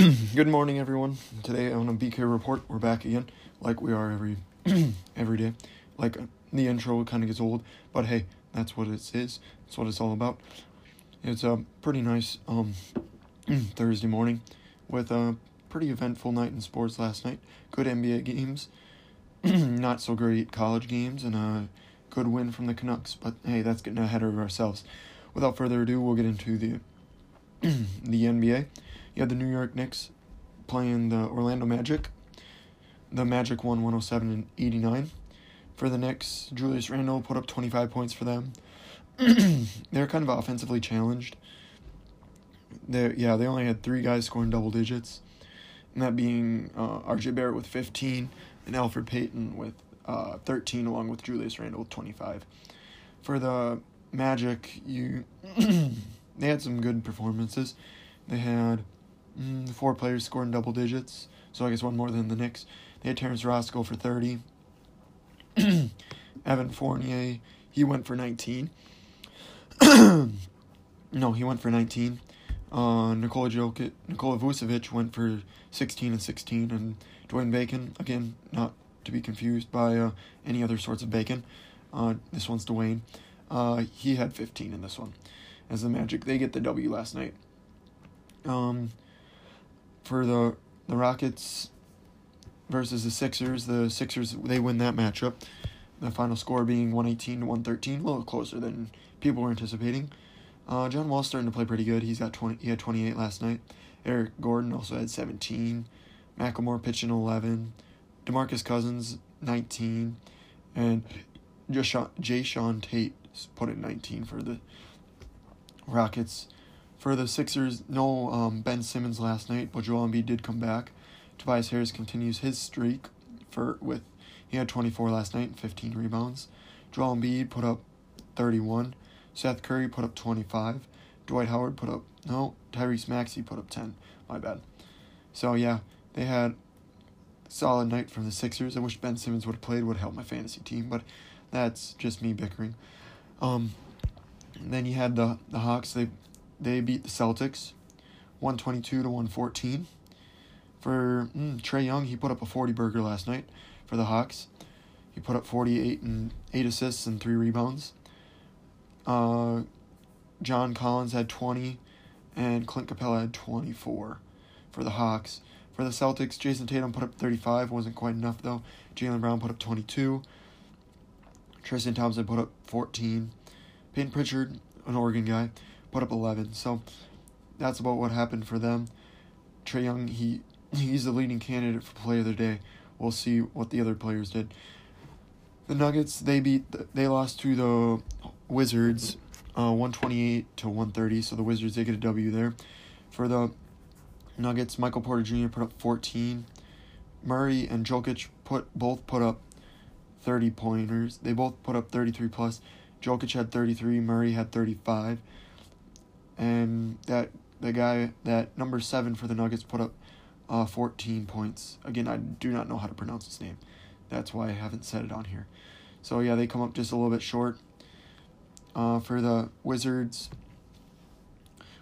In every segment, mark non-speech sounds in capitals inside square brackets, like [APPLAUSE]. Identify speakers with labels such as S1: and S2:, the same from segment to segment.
S1: [CLEARS THROAT] Good morning, everyone. Today on a BK report, we're back again, like we are every [CLEARS THROAT] every day. Like the intro kind of gets old, but hey, that's what it is. That's what it's all about. It's a pretty nice um [CLEARS THROAT] Thursday morning with a pretty eventful night in sports last night. Good NBA games, not so great college games, and a good win from the Canucks. But hey, that's getting ahead of ourselves. Without further ado, we'll get into the the NBA. You had the New York Knicks playing the Orlando Magic. The Magic won 107 and 89. For the Knicks, Julius Randle put up 25 points for them. [CLEARS THROAT] They're kind of offensively challenged. They yeah, they only had three guys scoring double digits, and that being uh, R.J. Barrett with 15 and Elfrid Payton with uh, 13, along with Julius Randle with 25. For the Magic, you [CLEARS THROAT] they had some good performances. They had mm, four players scoring double digits, so I guess one more than the Knicks. They had Terrence Ross go for 30. [CLEARS THROAT] Evan Fournier, he went for 19. [CLEARS THROAT] no, he went for 19. Uh, Nikola Jokic, Nikola Vucevic went for 16 and 16, and Dwayne Bacon, again, not to be confused by uh, any other sorts of bacon. Uh, this one's Dwayne. Uh, he had 15 in this one. As the Magic, they get the W last night. Um, for the the Rockets versus the Sixers, the Sixers they win that matchup. The final score being 118 to 113, a little closer than people were anticipating. Uh, John Wall's starting to play pretty good. He's got 20. He had 28 last night. Eric Gordon also had 17. McLemore pitching 11. DeMarcus Cousins 19, and just Jae'Sean Tate put in 19 for the Rockets. For the Sixers, no um, Ben Simmons last night, but Joel Embiid did come back. Tobias Harris continues his streak for with he had 24 last night and 15 rebounds. Joel Embiid put up 31. Seth Curry put up 25. Dwight Howard put up no. Tyrese Maxey put up 10. My bad. So yeah, they had solid night from the Sixers. I wish Ben Simmons would have played. Would help my fantasy team, but that's just me bickering. Um, then you had the the Hawks. They they beat the Celtics, one twenty two to one fourteen. For mm, Trae Young, he put up a forty burger last night for the Hawks. He put up forty eight and eight assists and three rebounds. Uh, John Collins had twenty, and Clint Capela had twenty four, for the Hawks. For the Celtics, Jayson Tatum put up 35, wasn't quite enough though. Jaylen Brown put up 22. Tristan Thompson put up 14. Payton Pritchard, an Oregon guy, put up 11. So that's about what happened for them. Trae Young, he he's the leading candidate for Player of the Day. We'll see what the other players did. The Nuggets, they beat, they lost to the Wizards, uh, 128 to 130. So the Wizards, they get a W there. For the Nuggets, Michael Porter Jr. put up 14. Murray and Jokic put both put up 30 pointers. They both put up 33 plus. Jokic had 33, Murray had 35. And that the guy that number 7 for the Nuggets put up uh, 14 points. Again, I do not know how to pronounce his name. That's why I haven't said it on here. So yeah, they come up just a little bit short. Uh, for the Wizards,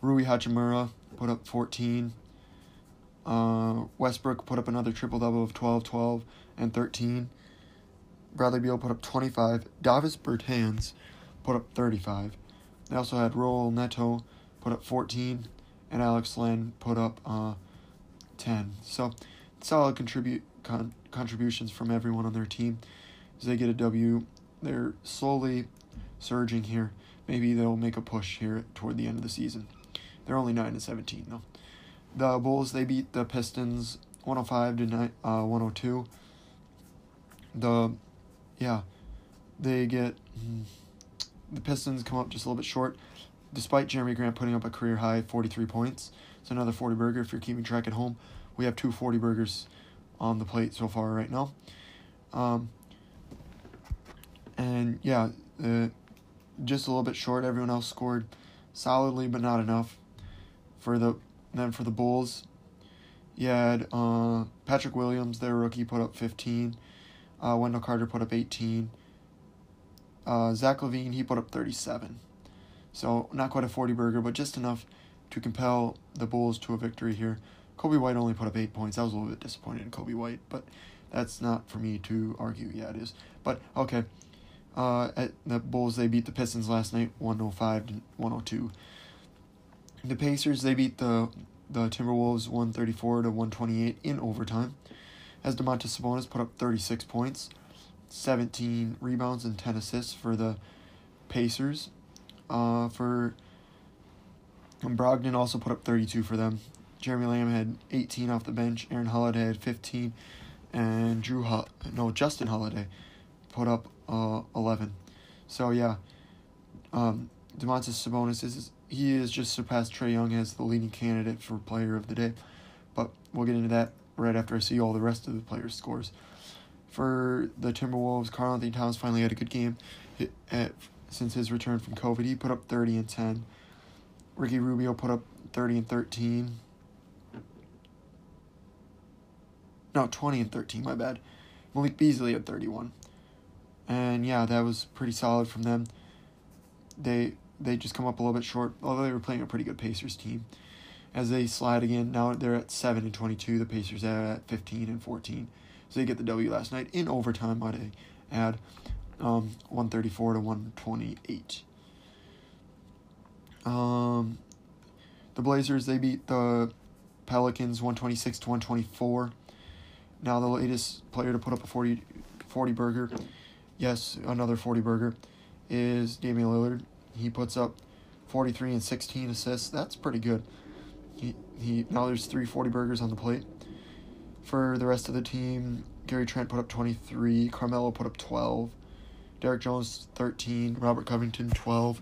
S1: Rui Hachimura put up 14. Uh, Westbrook put up another triple double of 12, 12, and 13. Bradley Beal put up 25. Davis Bertans put up 35. They also had Raul Neto put up 14, and Alex Len put up uh, 10. So solid contribute con- contributions from everyone on their team as they get a W. They're slowly surging here. Maybe they'll make a push here toward the end of the season. They're only 9 and 17 though. The Bulls they beat the Pistons 105 to uh, 102. The yeah, they get hmm, the Pistons come up just a little bit short, despite Jerami Grant putting up a career high 43 points. It's another 40 burger if you're keeping track at home. We have two 40 burgers on the plate so far right now. Um, and yeah, uh, just a little bit short. Everyone else scored solidly, but not enough. For the then for the Bulls, you had uh, Patrick Williams, their rookie, put up 15. Uh, Wendell Carter put up 18. Uh, Zach LaVine, he put up 37. So not quite a 40 burger, but just enough to compel the Bulls to a victory here. Coby White only put up eight points. I was a little bit disappointed in Coby White, but that's not for me to argue. Yeah, it is. But okay. Uh, at the Bulls, they beat the Pistons last night, 105 to 102. The Pacers, they beat the the Timberwolves 134 to 128 in overtime. As Domantas Sabonis put up 36 points, 17 rebounds, and 10 assists for the Pacers. Uh, for Brogdon also put up 32 for them. Jeremy Lamb had 18 off the bench. Aaron Holiday had 15, and Drew Ho- no Justin Holiday put up uh, 11. So yeah, um, Domantas Sabonis is he is just surpassed Trae Young as the leading candidate for Player of the Day, but we'll get into that right after I see all the rest of the players' scores. For the Timberwolves, Karl-Anthony Towns finally had a good game. At, since his return from COVID, he put up 30 and 10. Ricky Rubio put up 30 and 13. No, 20 and 13, my bad. Malik Beasley had 31. And yeah, that was pretty solid from them. They they just come up a little bit short, although they were playing a pretty good Pacers team. As they slide again, now they're at 7 and 22. The Pacers are at 15 and 14. So they get the W last night in overtime, might I add. Um, 134 to 128. Um, the Blazers, they beat the Pelicans 126 to 124. Now the latest player to put up a 40, 40 burger, yes, another 40 burger, is Damian Lillard. He puts up 43 and 16 assists. That's pretty good. He, he now there's three 40 burgers on the plate. For the rest of the team, Gary Trent put up 23, Carmelo put up 12, Derrick Jones 13, Robert Covington 12.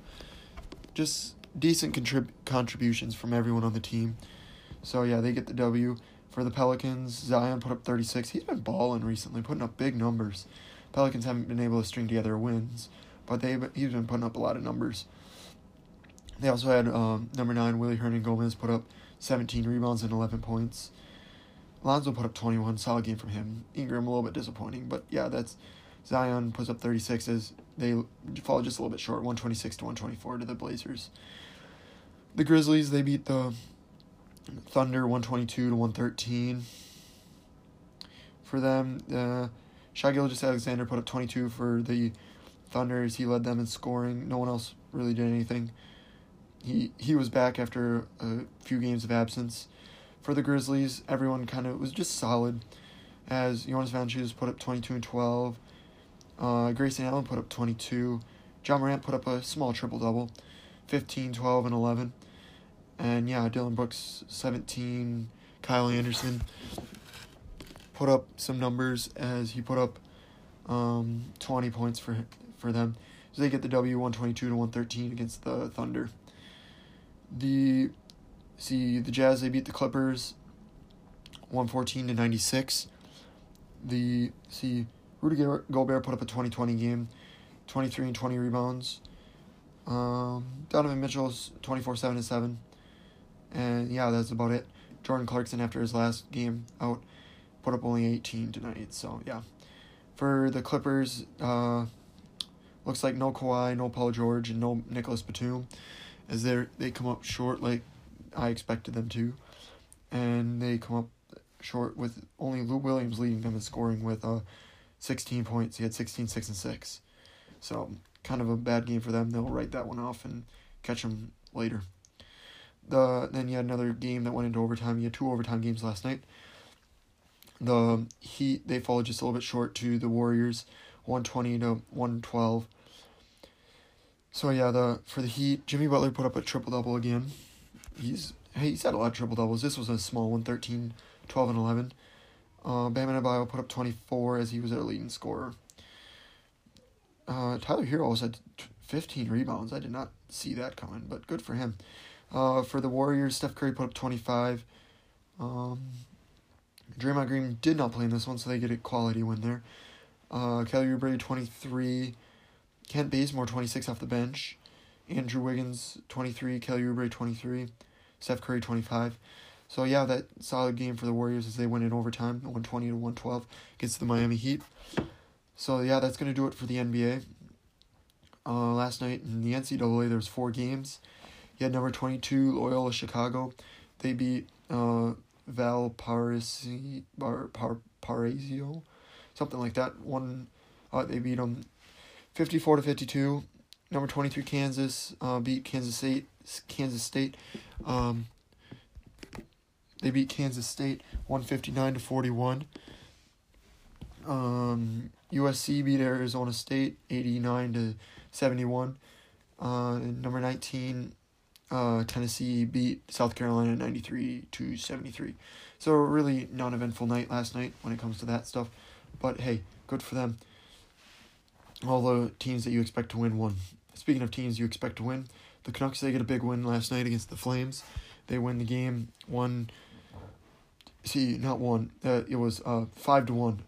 S1: Just decent contrib- contributions from everyone on the team. So yeah, they get the W. For the Pelicans, Zion put up 36. He's been balling recently, putting up big numbers. Pelicans haven't been able to string together wins, but they he's been putting up a lot of numbers. They also had um, number nine Willy Hernangomez put up 17 rebounds and 11 points. Lonzo put up 21, solid game from him. Ingram a little bit disappointing, but yeah, that's Zion puts up 36s. they fall just a little bit short, 126 to 124 to the Blazers. The Grizzlies, they beat the Thunder 122 to 113. For them, uh, Shai Gilgeous-Alexander put up 22 for the Thunders. He led them in scoring. No one else really did anything. He he was back after a few games of absence. For the Grizzlies, everyone kind of was just solid. As Jonas Valanciunas put up 22 and 12. Uh, Grayson Allen put up 22. John Morant put up a small triple double, 15, 12, and 11. And yeah, Dillon Brooks, 17. Kyle Anderson put up some numbers as he put up um, 20 points for for them. So they get the W 122 to 113 against the Thunder. The see the Jazz they beat the Clippers 114 to 96. The see Rudy Gobert put up a 2020 game, 23 and 20 rebounds. Um, Donovan Mitchell's 24 7 and 7. And yeah, that's about it. Jordan Clarkson, after his last game out, put up only 18 tonight. So yeah. For the Clippers, uh, looks like no Kawhi, no Paul George, and no Nicolas Batum, as they they come up short like I expected them to, and they come up short with only Lou Williams leading them in scoring with uh, 16 points. He had 16, 6, and 6. So kind of a bad game for them. They'll write that one off and catch them later. The then you had another game that went into overtime. You had two overtime games last night. The Heat they followed just a little bit short to the Warriors, one twenty to one twelve. So yeah, the for the Heat, Jimmy Butler put up a triple double again. He's he's had a lot of triple doubles. This was a small one, 13, 12, and 11. Uh, Bam Adebayo put up 24 as he was their leading scorer. Uh, Tyler also had 15 rebounds. I did not see that coming, but good for him. Uh, for the Warriors, Steph Curry put up 25. Um, Draymond Green did not play in this one, so they get a quality win there. Uh, Kelly Oubre, 23. Kent Bazemore, 26 off the bench. Andrew Wiggins, 23. Kelly Oubre, 23. Steph Curry, 25. So, yeah, that solid game for the Warriors as they win in overtime, 120 to 112 against the Miami Heat. So, yeah, that's to do it for the NBA. Uh, last night in the NCAA, there was four games. You had number 22, Loyola Chicago. They beat uh, Valparaiso, Par, something like that. One, uh, they beat them 54 to 52. Number 23 Kansas uh, beat Kansas State. Kansas State. Um, they beat Kansas State 159 to 41. Um, USC beat Arizona State 89 to 71. Uh, number 19 uh, Tennessee beat South Carolina 93 to 73. So really non-eventful night last night when it comes to that stuff. But hey, good for them. All the teams that you expect to win won. Speaking of teams you expect to win, the Canucks they get a big win last night against the Flames. They win the game one. See, not one. Uh, it was uh five to one.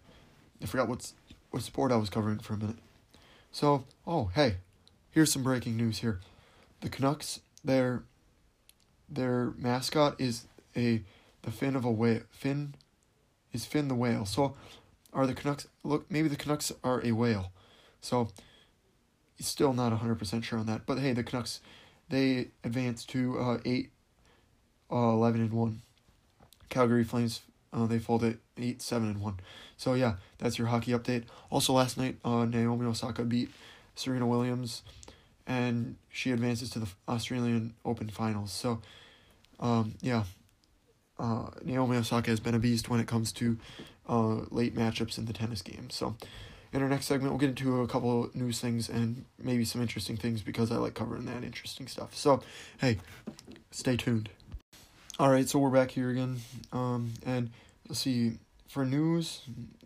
S1: I forgot what's what sport I was covering for a minute. So, oh hey, here's some breaking news here. The Canucks their their mascot is a the fin of a whale. Fin is fin the whale. So are the Canucks look maybe the Canucks are a whale. So still not 100% sure on that. But hey, the Canucks they advanced to uh 8 uh, 11 and 1. Calgary Flames uh, they folded 8 7 and 1. So yeah, that's your hockey update. Also last night uh Naomi Osaka beat Serena Williams and she advances to the Australian Open finals. So, um, yeah, uh, Naomi Osaka has been a beast when it comes to uh, late matchups in the tennis game. So, in our next segment, we'll get into a couple news things and maybe some interesting things because I like covering that interesting stuff. So, hey, stay tuned. All right, so we're back here again, um, and let's see for news.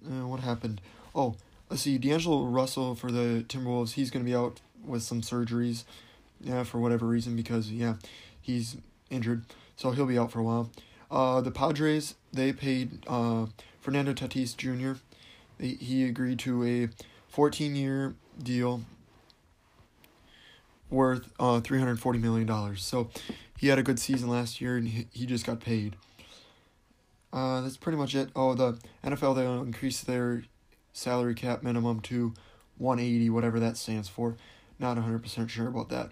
S1: Uh, what happened? Oh, let's see. D'Angelo Russell for the Timberwolves. He's going to be out with some surgeries, yeah, for whatever reason because yeah, he's injured, so he'll be out for a while. Uh, the Padres they paid uh, Fernando Tatis Jr. They, he agreed to a 14 year deal worth uh, $340 million. So he had a good season last year and he, he just got paid. Uh, that's pretty much it. Oh, the NFL, they increased their salary cap minimum to 180, whatever that stands for. Not 100% sure about that.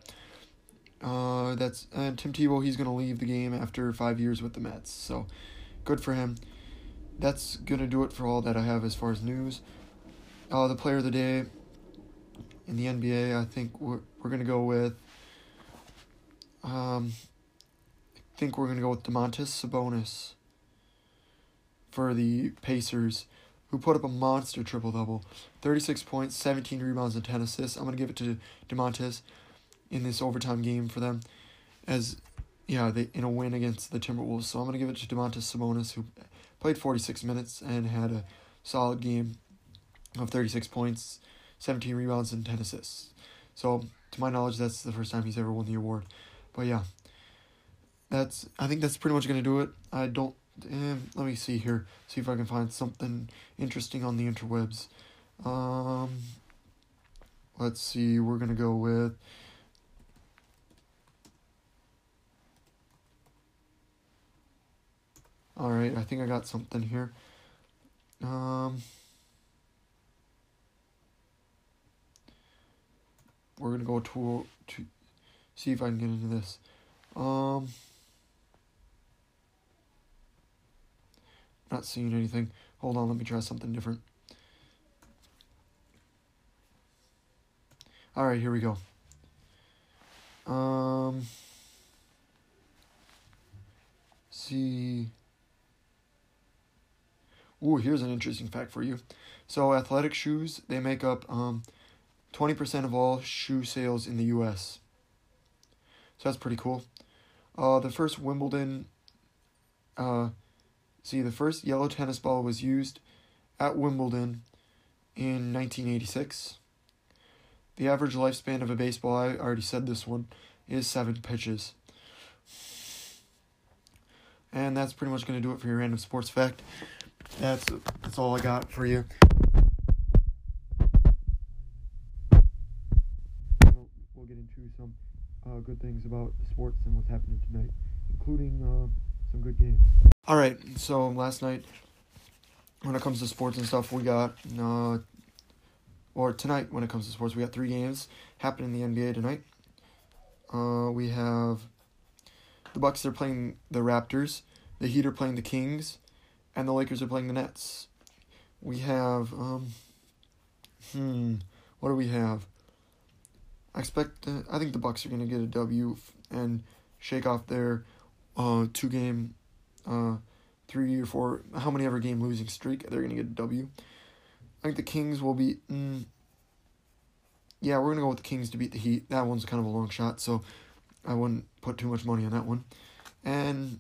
S1: Uh, that's Tim Tebow. He's gonna leave the game after five years with the Mets. So, good for him. That's gonna do it for all that I have as far as news. Uh, the player of the day in the NBA, I think we're we're gonna go with. Um, think we're gonna go with Domantas Sabonis for the Pacers who put up a monster triple double 36 points, 17 rebounds, and 10 assists. I'm going to give it to Domantas in this overtime game for them as yeah, they in a win against the Timberwolves. So I'm going to give it to Domantas Sabonis who played 46 minutes and had a solid game of 36 points, 17 rebounds and 10 assists. So to my knowledge that's the first time he's ever won the award. But yeah. That's I think that's pretty much to do it. I don't um, let me see here. See if I can find something interesting on the interwebs. Um, let's see. We're gonna go with. All right, I think I got something here. Um, we're gonna go to to see if I can get into this. Um. Not seeing anything. Hold on, let me try something different. Alright, here we go. Um, see. Ooh, here's an interesting fact for you. So, athletic shoes, they make up um, 20% of all shoe sales in the U.S. So that's pretty cool. Uh, the first Wimbledon uh, See, the first yellow tennis ball was used at Wimbledon in 1986. The average lifespan of a baseball, I already said this one, is seven pitches. And that's pretty much going to do it for your random sports fact. That's that's all I got for you. We'll, get into some uh, good things about sports and what's happening tonight, including uh, some good games. All right, so last night, when it comes to sports and stuff, we got, uh, or tonight when it comes to sports, we got three games happening in the NBA tonight. Uh, we have the Bucks. They're playing the Raptors. The Heat are playing the Kings, and the Lakers are playing the Nets. We have um, hmm, what do we have? I expect. Uh, I think the Bucks are gonna get a W and shake off their uh two game, uh, three or four how many ever game losing streak. They're gonna get a W. I think the Kings will be. Mm, yeah, we're gonna go with the Kings to beat the Heat. That one's kind of a long shot, so I wouldn't put too much money on that one. And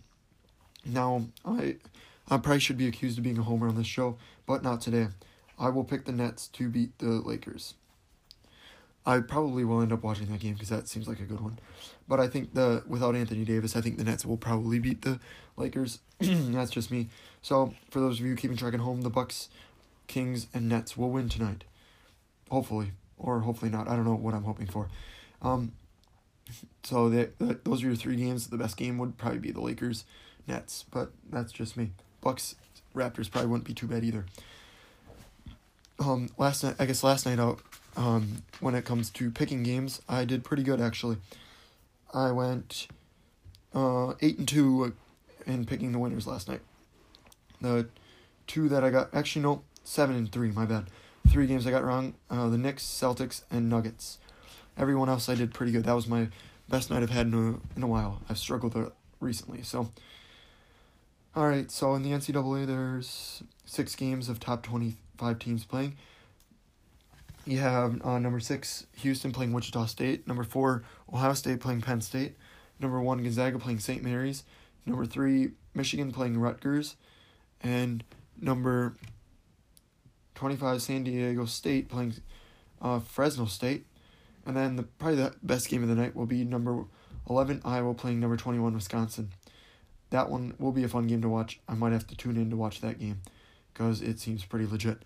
S1: now I I probably should be accused of being a homer on this show, but not today. I will pick the Nets to beat the Lakers. I probably will end up watching that game because that seems like a good one. But I think the without Anthony Davis, I think the Nets will probably beat the Lakers. [CLEARS THROAT] That's just me. So for those of you keeping track at home, the Bucks, Kings, and Nets will win tonight. Hopefully, or hopefully not. I don't know what I'm hoping for. Um, [LAUGHS] so the, those are your three games. The best game would probably be the Lakers, Nets, but that's just me. Bucks, Raptors probably wouldn't be too bad either. Um, last night, I guess last night out, um, when it comes to picking games, I did pretty good actually. I went, uh, eight and two in picking the winners last night. The two that I got, actually no, seven and three. My bad. Three games I got wrong. Uh, the Knicks, Celtics, and Nuggets. Everyone else I did pretty good. That was my best night I've had in a in a while. I've struggled recently. So, all right. So in the NCAA, there's six games of top twenty-five teams playing. You have uh, number six Houston playing Wichita State. Number four Ohio State playing Penn State. Number one Gonzaga playing St. Mary's. Number three Michigan playing Rutgers, and number twenty-five San Diego State playing uh, Fresno State. And then the probably the best game of the night will be number 11 Iowa playing number 21 Wisconsin. That one will be a fun game to watch. I might have to tune in to watch that game because it seems pretty legit.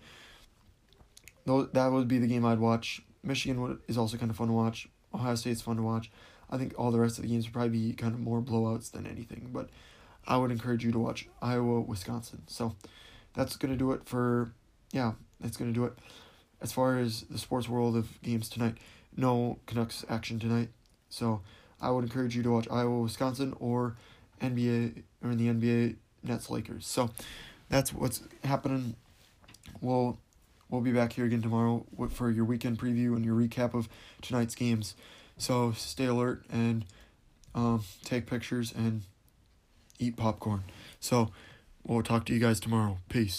S1: Though that would be the game I'd watch. Michigan is also kind of fun to watch. Ohio State's fun to watch. I think all the rest of the games would probably be kind of more blowouts than anything, but I would encourage you to watch Iowa Wisconsin. So that's gonna do it for yeah, that's gonna do it as far as the sports world of games tonight no Canucks action tonight. So I would encourage you to watch Iowa, Wisconsin, or NBA or in the NBA Nets Lakers. So that's what's happening. We'll we'll be back here again tomorrow for your weekend preview and your recap of tonight's games. So stay alert and um, take pictures and eat popcorn. So we'll talk to you guys tomorrow. Peace.